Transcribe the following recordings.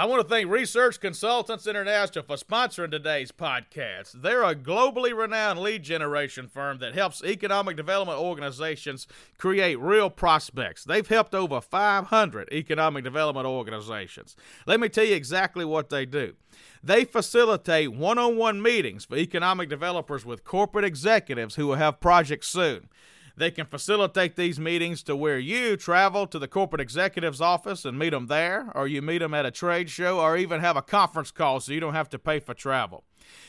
I want to thank Research Consultants International for sponsoring today's podcast. They're a globally renowned lead generation firm that helps economic development organizations create real prospects. They've helped over 500 economic development organizations. Let me tell you exactly what they do. They facilitate one on one meetings for economic developers with corporate executives who will have projects soon. They can facilitate these meetings to where you travel to the corporate executive's office and meet them there, or you meet them at a trade show, or even have a conference call so you don't have to pay for travel.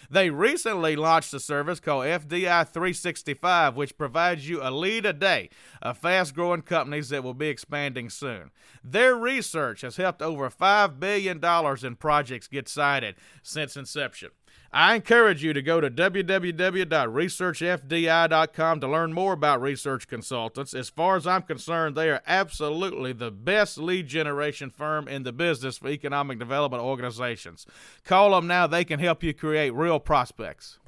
They recently launched a service called FDI 365, which provides you a lead a day of fast growing companies that will be expanding soon. Their research has helped over $5 billion in projects get sited since inception. I encourage you to go to www.researchfdi.com to learn more about research consultants. As far as I'm concerned, they are absolutely the best lead generation firm in the business for economic development organizations. Call them now, they can help you create real prospects.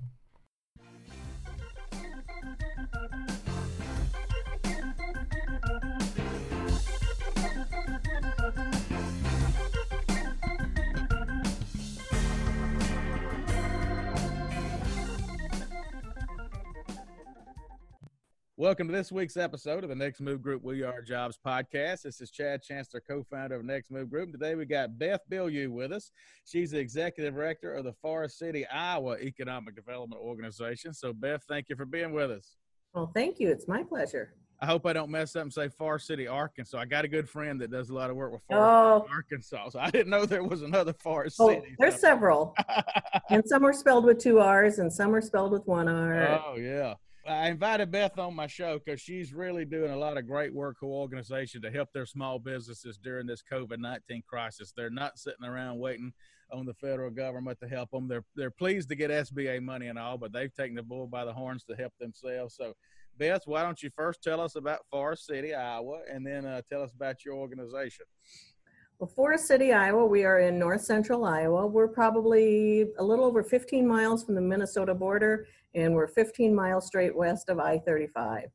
Welcome to this week's episode of the Next Move Group We Are Jobs podcast. This is Chad Chancellor, co-founder of Next Move Group. Today we got Beth Bilyeu with us. She's the executive director of the Forest City, Iowa Economic Development Organization. So, Beth, thank you for being with us. Well, thank you. It's my pleasure. I hope I don't mess up and say Forrest City, Arkansas. I got a good friend that does a lot of work with Forrest oh. Arkansas. So I didn't know there was another Forest oh, City. There's so. several. and some are spelled with two R's and some are spelled with one R. Oh, yeah. I invited Beth on my show because she's really doing a lot of great work for organizations to help their small businesses during this COVID nineteen crisis. They're not sitting around waiting on the federal government to help them. They're they're pleased to get SBA money and all, but they've taken the bull by the horns to help themselves. So, Beth, why don't you first tell us about Forest City, Iowa, and then uh, tell us about your organization? Well, Forest City, Iowa, we are in north central Iowa. We're probably a little over 15 miles from the Minnesota border and we're 15 miles straight west of I-35.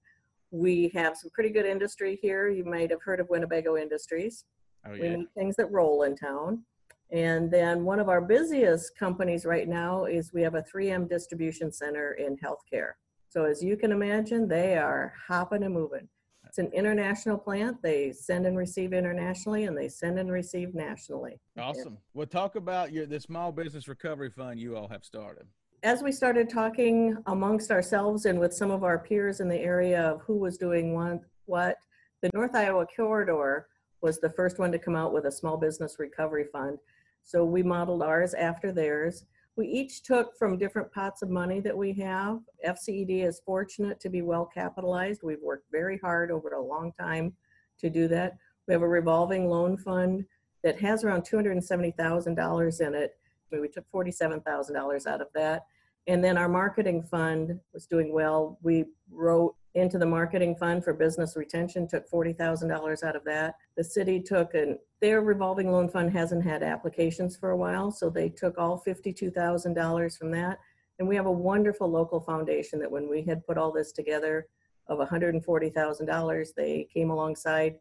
We have some pretty good industry here. You might have heard of Winnebago Industries. Oh, yeah. We need things that roll in town. And then one of our busiest companies right now is we have a 3M distribution center in healthcare. So as you can imagine, they are hopping and moving. It's an international plant. They send and receive internationally, and they send and receive nationally. Awesome. Well, talk about your the small business recovery fund you all have started as we started talking amongst ourselves and with some of our peers in the area of who was doing what, what the North Iowa Corridor was the first one to come out with a small business recovery fund. So we modeled ours after theirs. We each took from different pots of money that we have. FCED is fortunate to be well capitalized. We've worked very hard over a long time to do that. We have a revolving loan fund that has around $270,000 in it we took $47,000 out of that. And then our marketing fund was doing well. We wrote into the marketing fund for business retention, took $40,000 out of that. The city took, and their revolving loan fund hasn't had applications for a while, so they took all $52,000 from that. And we have a wonderful local foundation that when we had put all this together of $140,000, they came alongside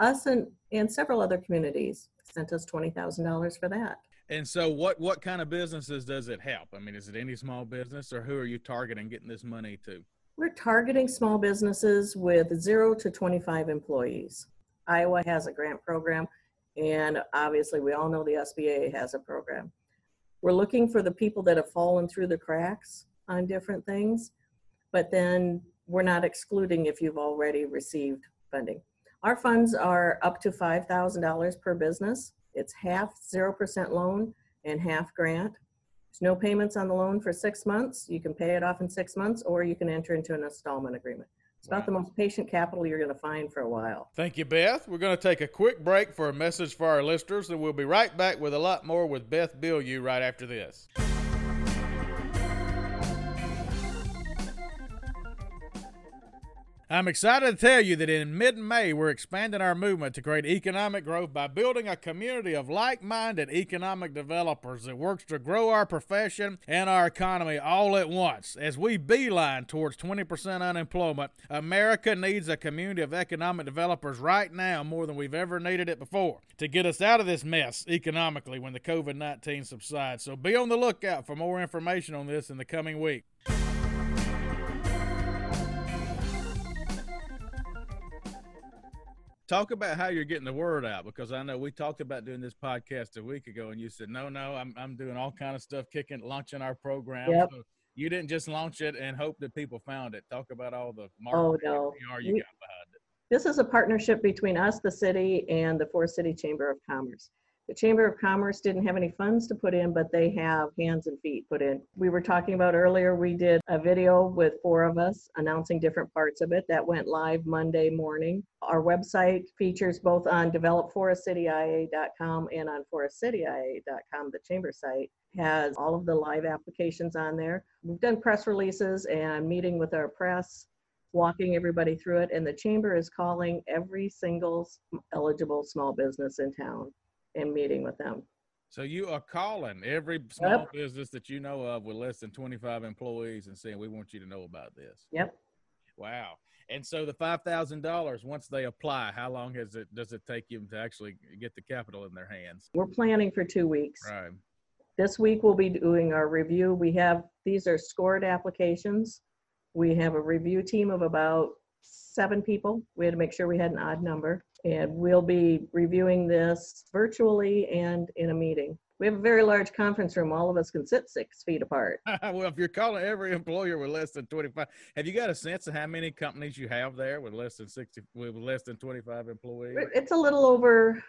us and, and several other communities, sent us $20,000 for that. And so, what what kind of businesses does it help? I mean, is it any small business, or who are you targeting getting this money to? We're targeting small businesses with zero to 25 employees. Iowa has a grant program, and obviously, we all know the SBA has a program. We're looking for the people that have fallen through the cracks on different things, but then we're not excluding if you've already received funding. Our funds are up to $5,000 per business it's half 0% loan and half grant. There's no payments on the loan for six months. You can pay it off in six months or you can enter into an installment agreement. It's about the most patient capital you're going to find for a while. Thank you, Beth. We're going to take a quick break for a message for our listeners, and we'll be right back with a lot more with Beth Bilyeu right after this. I'm excited to tell you that in mid May, we're expanding our movement to create economic growth by building a community of like minded economic developers that works to grow our profession and our economy all at once. As we beeline towards 20% unemployment, America needs a community of economic developers right now more than we've ever needed it before to get us out of this mess economically when the COVID 19 subsides. So be on the lookout for more information on this in the coming week. Talk about how you're getting the word out because I know we talked about doing this podcast a week ago, and you said, "No, no, I'm I'm doing all kind of stuff, kicking, launching our program." Yep. So you didn't just launch it and hope that people found it. Talk about all the Oh, marketing no. PR you We- got behind it. This is a partnership between us, the city, and the Forest City Chamber of Commerce. The Chamber of Commerce didn't have any funds to put in, but they have hands and feet put in. We were talking about earlier, we did a video with four of us announcing different parts of it. That went live Monday morning. Our website features both on developforestcitya.com and on forestcitya.com, the chamber site has all of the live applications on there. We've done press releases and meeting with our press walking everybody through it, and the chamber is calling every single eligible small business in town and meeting with them. So you are calling every small business that you know of with less than 25 employees and saying, "We want you to know about this." Yep. Wow. And so the five thousand dollars, once they apply, how long has it does it take you to actually get the capital in their hands? We're planning for two weeks. Right. This week we'll be doing our review. We have, these are scored applications. We have a review team of about seven people. We had to make sure we had an odd number. And we'll be reviewing this virtually and in a meeting. We have a very large conference room. All of us can sit six feet apart. well, if you're calling every employer with less than 25, have you got a sense of how many companies you have there with less than 60, with less than 25 employees? It's a little over,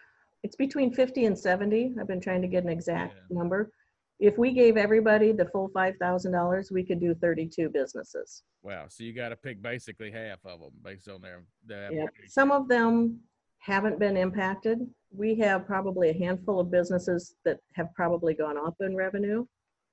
it's between 50 and 70. I've been trying to get an exact Yeah. number. If we gave everybody the full $5,000, we could do 32 businesses. Wow. So you got to pick basically half of them based on their, their Yep. Some of them haven't been impacted. We have probably a handful of businesses that have probably gone up in revenue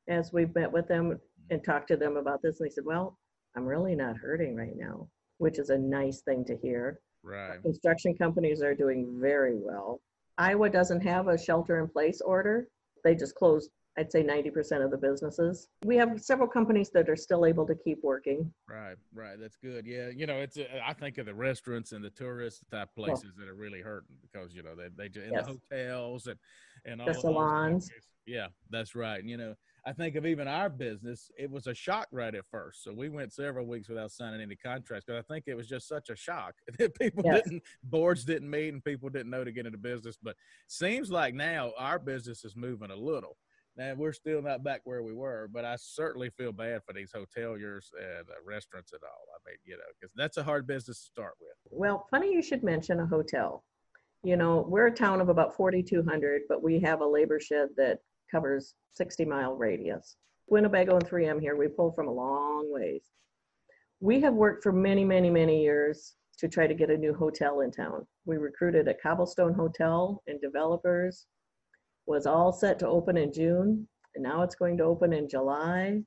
as we've met with them and talked to them about this. And they said, well, I'm really not hurting right now, which is a nice thing to hear. Right. Construction companies are doing very well. Iowa doesn't have a shelter in place order. They just closed, I'd say 90% of the businesses. We have several companies that are still able to keep working. Right, right. That's good. Yeah, you know, it's. Uh, I think of the restaurants and the tourist type places that are really hurting because you know they they in Yes. the hotels and and all The salons. Yeah, that's right. And, you know, I think of even our business. It was a shock right at first, so we went several weeks without signing any contracts because I think it was just such a shock that people Yes. didn't boards didn't meet and people didn't know to get into business. But seems like now our business is moving a little. Now we're still not back where we were, but I certainly feel bad for these hoteliers and uh, restaurants and all. I mean, you know, because that's a hard business to start with. Well, funny you should mention a hotel. You know, we're a town of about 4,200, but we have a labor shed that covers 60 mile radius. Winnebago and 3M here, we pull from a long ways. We have worked for many, many, many years to try to get a new hotel in town. We recruited a cobblestone hotel and developers, was all set to open in June, and now it's going to open in July.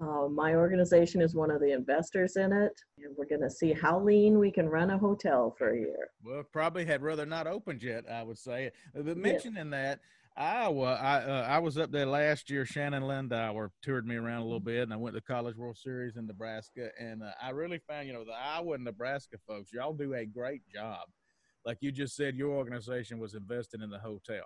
Uh, my organization is one of the investors in it, and we're going to see how lean we can run a hotel for a year. Well, probably had rather not opened yet. I would say. Uh, But mentioning that, Iowa, I uh, I was up there last year. Shannon Lindauer toured me around a little bit, and I went to the College World Series in Nebraska, and uh, I really found, you know, the Iowa and Nebraska folks, y'all do a great job. Like you just said, your organization was investing in the hotel.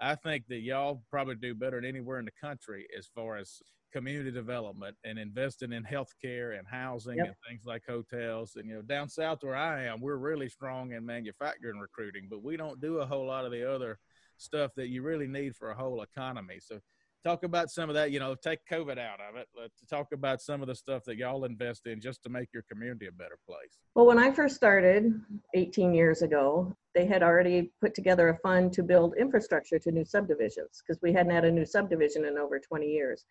I think that y'all probably do better than anywhere in the country as far as community development and investing in healthcare and housing Yep. and things like hotels. And you know, down south where I am, we're really strong in manufacturing recruiting, but we don't do a whole lot of the other stuff that you really need for a whole economy. So talk about some of that, you know, take COVID out of it. Let's talk about some of the stuff that y'all invest in just to make your community a better place. Well, when I first started 18 years ago, they had already put together a fund to build infrastructure to new subdivisions because we hadn't had a new subdivision in over 20 years.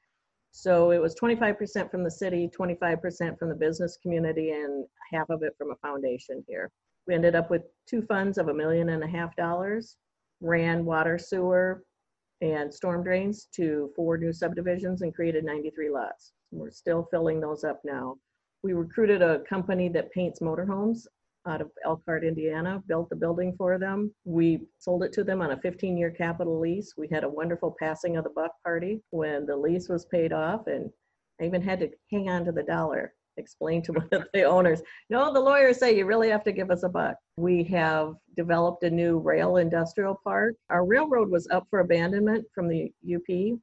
So it was 25% from the city, 25% from the business community, and half of it from a foundation here. We ended up with two funds of a million and a half dollars, ran water, sewer, and storm drains to four new subdivisions and created 93 lots. We're still filling those up now. We recruited a company that paints motorhomes out of Elkhart, Indiana, built the building for them. We sold it to them on a 15 year capital lease. We had a wonderful passing of the buck party when the lease was paid off, and I even had to hang on to the dollar, explain to one of the owners, no, the lawyers say you really have to give us a buck. We have developed a new rail industrial park. Our railroad was up for abandonment from the UP.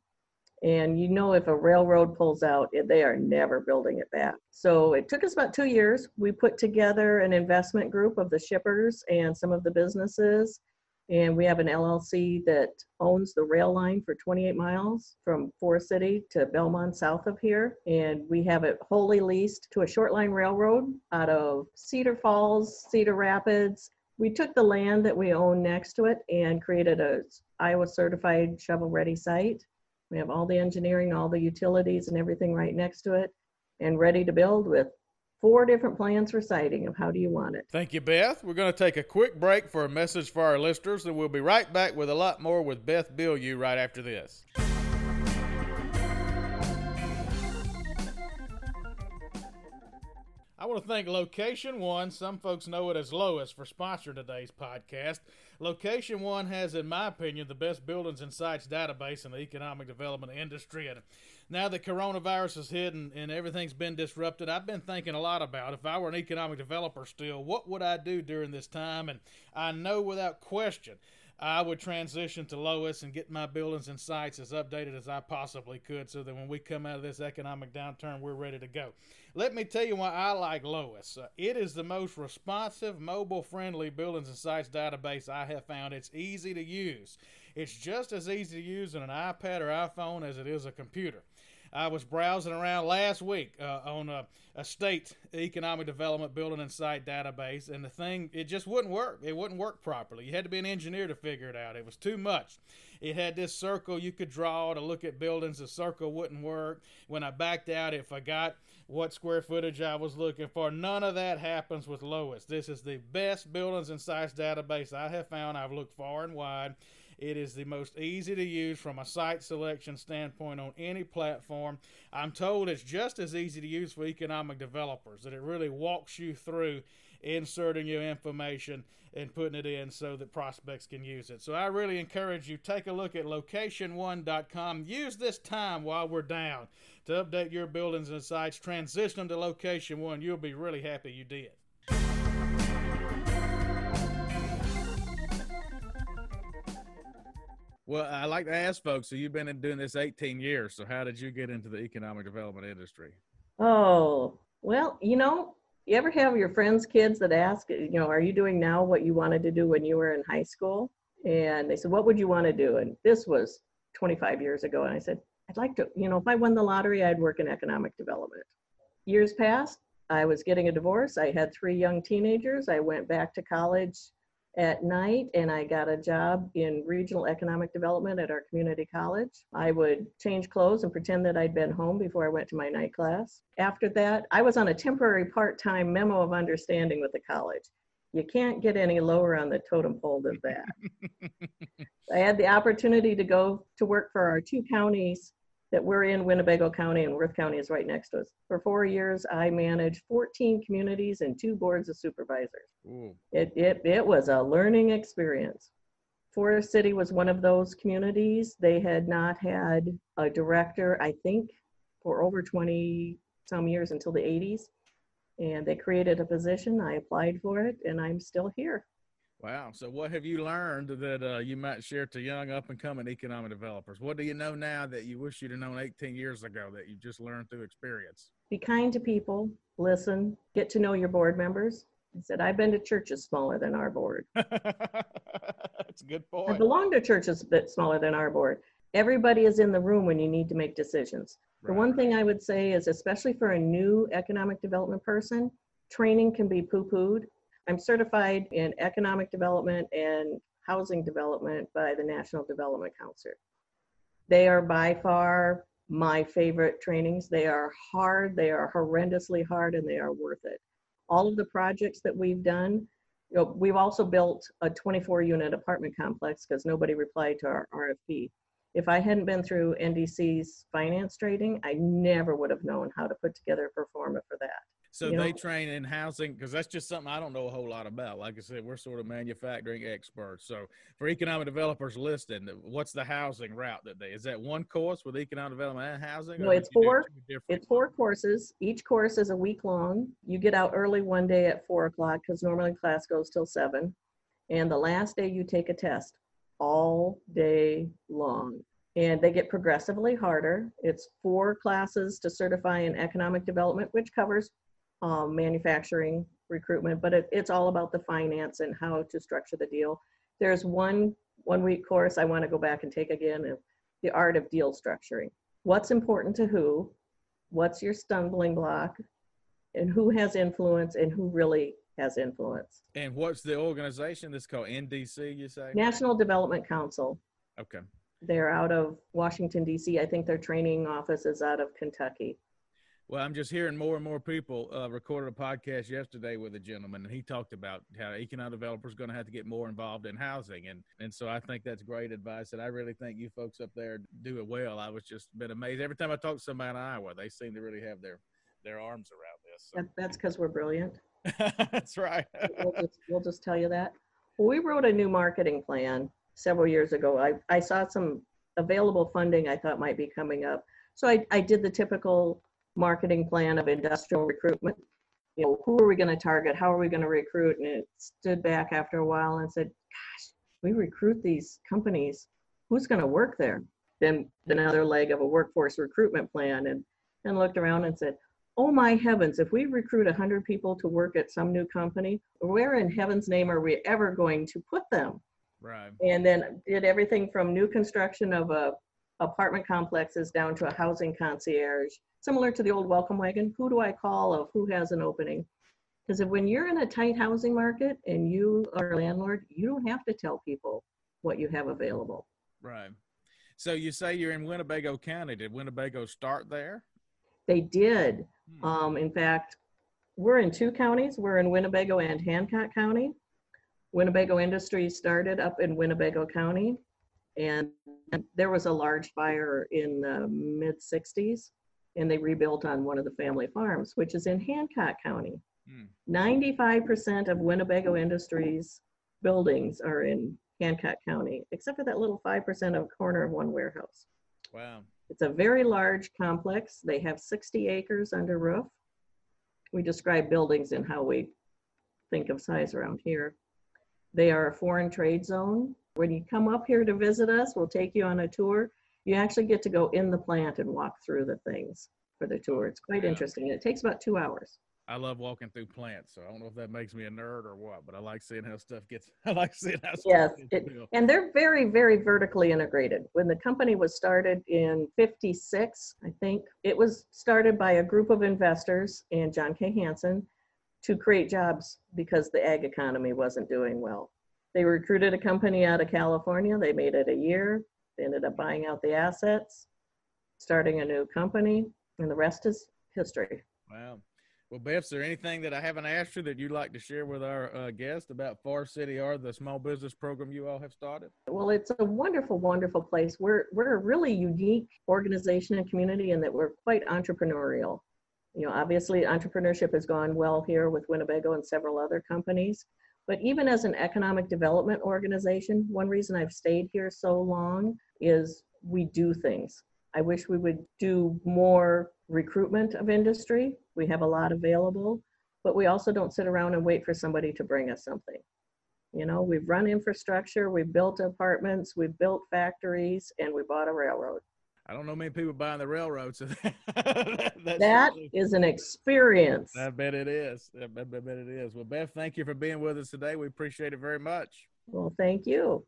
And you know, if a railroad pulls out, they are never building it back. So it took us about two years. We put together an investment group of the shippers and some of the businesses. And we have an LLC that owns the rail line for 28 miles from Forest City to Belmond south of here. And we have it wholly leased to a short line railroad out of Cedar Falls, Cedar Rapids. We took the land that we own next to it and created a Iowa certified shovel ready site. We have all the engineering, all the utilities and everything right next to it and ready to build with four different plans for siting of how do you want it. Thank you, Beth. We're going to take a quick break for a message for our listeners, and we'll be right back with a lot more with Beth Bilyeu right after this. I want to thank Location One, some folks know it as Lois, for sponsoring today's podcast. Location One has, in my opinion, the best buildings and sites database in the economic development industry. And now that coronavirus is hit and, and everything's been disrupted, I've been thinking a lot about if I were an economic developer still, what would I do during this time? And I know without question I would transition to Lois and get my buildings and sites as updated as I possibly could so that when we come out of this economic downturn, we're ready to go. Let me tell you why I like Lois. Uh, it is the most responsive, mobile friendly buildings and sites database I have found. It's easy to use. It's just as easy to use on an iPad or iPhone as it is a computer. I was browsing around last week uh, on a, a, state economic development building and site database, and the thing, it just wouldn't work. It wouldn't work properly. You had to be an engineer to figure it out. It was too much. It had this circle you could draw to look at buildings. The circle wouldn't work. When I backed out, it forgot what square footage I was looking for. None of that happens with Lois. This is the best buildings and sites database I have found. I've looked far and wide. It is the most easy to use from a site selection standpoint on any platform. I'm told it's just as easy to use for economic developers, that it really walks you through inserting your information and putting it in so that prospects can use it. So I really encourage you take a look at location1.com. Use this time while we're down to update your buildings and sites. Transition them to location 1. You'll be really happy you did. Well, I like to ask folks. So you've been doing this 18 years. So how did you get into the economic development industry? Oh, well, you know, you ever have your friends' kids that ask, you know, are you doing now what you wanted to do when you were in high school? And they said, what would you want to do? And this was 25 years ago. And I said, I'd like to, you know, if I won the lottery, I'd work in economic development. Years passed. I was getting a divorce. I had three young teenagers. I went back to college at night and I got a job in regional economic development at our community college. I would change clothes and pretend that I'd been home before I went to my night class. After that, I was on a temporary part time memo of understanding with the college. You can't get any lower on the totem pole than that. I had the opportunity to go to work for our two counties that we're in Winnebago County and Worth County is right next to us. For four years, I managed 14 communities and two boards of supervisors. It, it, it was a learning experience. Forest City was one of those communities. They had not had a director, I think, for over 20 some years until the 80s. And they created a position. I applied for it, and I'm still here. Wow. So, what have you learned that uh, you might share to young up and coming economic developers? What do you know now that you wish you'd have known 18 years ago that you just learned through experience? Be kind to people, listen, get to know your board members. I said, I've been to churches smaller than our board. That's a good point. I belong to churches a bit smaller than our board. Everybody is in the room when you need to make decisions. The one thing I would say is, especially for a new economic development person, training can be poo pooed. I'm certified in economic development and housing development by the National Development Council. They are by far my favorite trainings. They are hard, they are horrendously hard, and they are worth it. All of the projects that we've done, you know, we've also built a 24 unit apartment complex because nobody replied to our RFP. If I hadn't been through NDC's finance trading, I never would have known how to put together a pro forma for that. So they train in housing because that's just something I don't know a whole lot about. Like I said, we're sort of manufacturing experts. So for economic developers listening, what's the housing route that they is that one course with economic development and housing? No, it's four. It's four courses. Each course is a week long. You get out early one day at four o'clock because normally class goes till seven, and the last day you take a test all day long and they get progressively harder. It's four classes to certify in economic development, which covers um, manufacturing recruitment, but it, it's all about the finance and how to structure the deal. There's one one week course I want to go back and take again of the art of deal structuring. What's important to who? What's your stumbling block? And who has influence and who really has influence? And what's the organization that's called NDC, you say? National Development Council. Okay. They're out of Washington, D.C. I think their training office is out of Kentucky. Well, I'm just hearing more and more people uh, recorded a podcast yesterday with a gentleman, and he talked about how economic developers are going to have to get more involved in housing, and and so I think that's great advice, and I really think you folks up there do it well. I was just been amazed every time I talk to somebody in Iowa, they seem to really have their their arms around this. So. That, that's because we're brilliant. that's right. we'll, just, we'll just tell you that. Well, we wrote a new marketing plan several years ago. I I saw some available funding I thought might be coming up. So I, I did the typical marketing plan of industrial recruitment. You know, who are we going to target? How are we going to recruit? And it stood back after a while and said, gosh, we recruit these companies. Who's going to work there? Then another leg of a workforce recruitment plan and and looked around and said, oh my heavens, if we recruit 100 people to work at some new company, where in heaven's name are we ever going to put them? Right. And then did everything from new construction of a apartment complexes down to a housing concierge, similar to the old welcome wagon. Who do I call of who has an opening? Because if when you're in a tight housing market and you are a landlord, you don't have to tell people what you have available. Right. So you say you're in Winnebago County. Did Winnebago start there? They did. Hmm. Um, in fact, we're in two counties. We're in Winnebago and Hancock County. Winnebago Industries started up in Winnebago County, and there was a large fire in the mid 60s and they rebuilt on one of the family farms which is in hancock county. Mm. 95% of winnebago industries buildings are in hancock county except for that little 5% of corner of one warehouse. Wow. It's a very large complex. They have 60 acres under roof. We describe buildings and how we think of size around here. They are a foreign trade zone. When you come up here to visit us, we'll take you on a tour. You actually get to go in the plant and walk through the things for the tour. It's quite yeah. interesting. It takes about two hours. I love walking through plants, so I don't know if that makes me a nerd or what, but I like seeing how stuff gets. I like seeing how. Yes, it, and they're very, very vertically integrated. When the company was started in '56, I think it was started by a group of investors and John K. Hanson to create jobs because the ag economy wasn't doing well. They recruited a company out of California. They made it a year. They ended up buying out the assets, starting a new company, and the rest is history. Wow. Well, Beth, is there anything that I haven't asked you that you'd like to share with our uh, guest about Far City or the small business program you all have started? Well, it's a wonderful, wonderful place. We're we're a really unique organization and community in that we're quite entrepreneurial. You know, obviously, entrepreneurship has gone well here with Winnebago and several other companies. But even as an economic development organization, one reason I've stayed here so long is we do things. I wish we would do more recruitment of industry. We have a lot available, but we also don't sit around and wait for somebody to bring us something. You know, we've run infrastructure, we've built apartments, we've built factories, and we bought a railroad. I don't know many people buying the railroad, so that, that is an experience. I bet it is. I bet, I bet it is. Well, Beth, thank you for being with us today. We appreciate it very much. Well, thank you.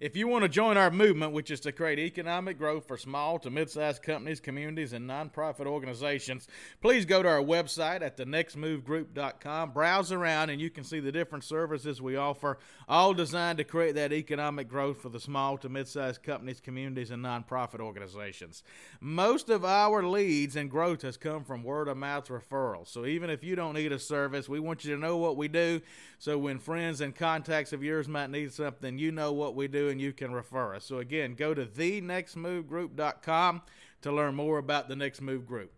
If you want to join our movement, which is to create economic growth for small to mid sized companies, communities, and nonprofit organizations, please go to our website at thenextmovegroup.com. Browse around, and you can see the different services we offer, all designed to create that economic growth for the small to mid sized companies, communities, and nonprofit organizations. Most of our leads and growth has come from word of mouth referrals. So even if you don't need a service, we want you to know what we do. So when friends and contacts of yours might need something, you know what we do and you can refer us. So, again, go to thenextmovegroup.com to learn more about the Next Move Group.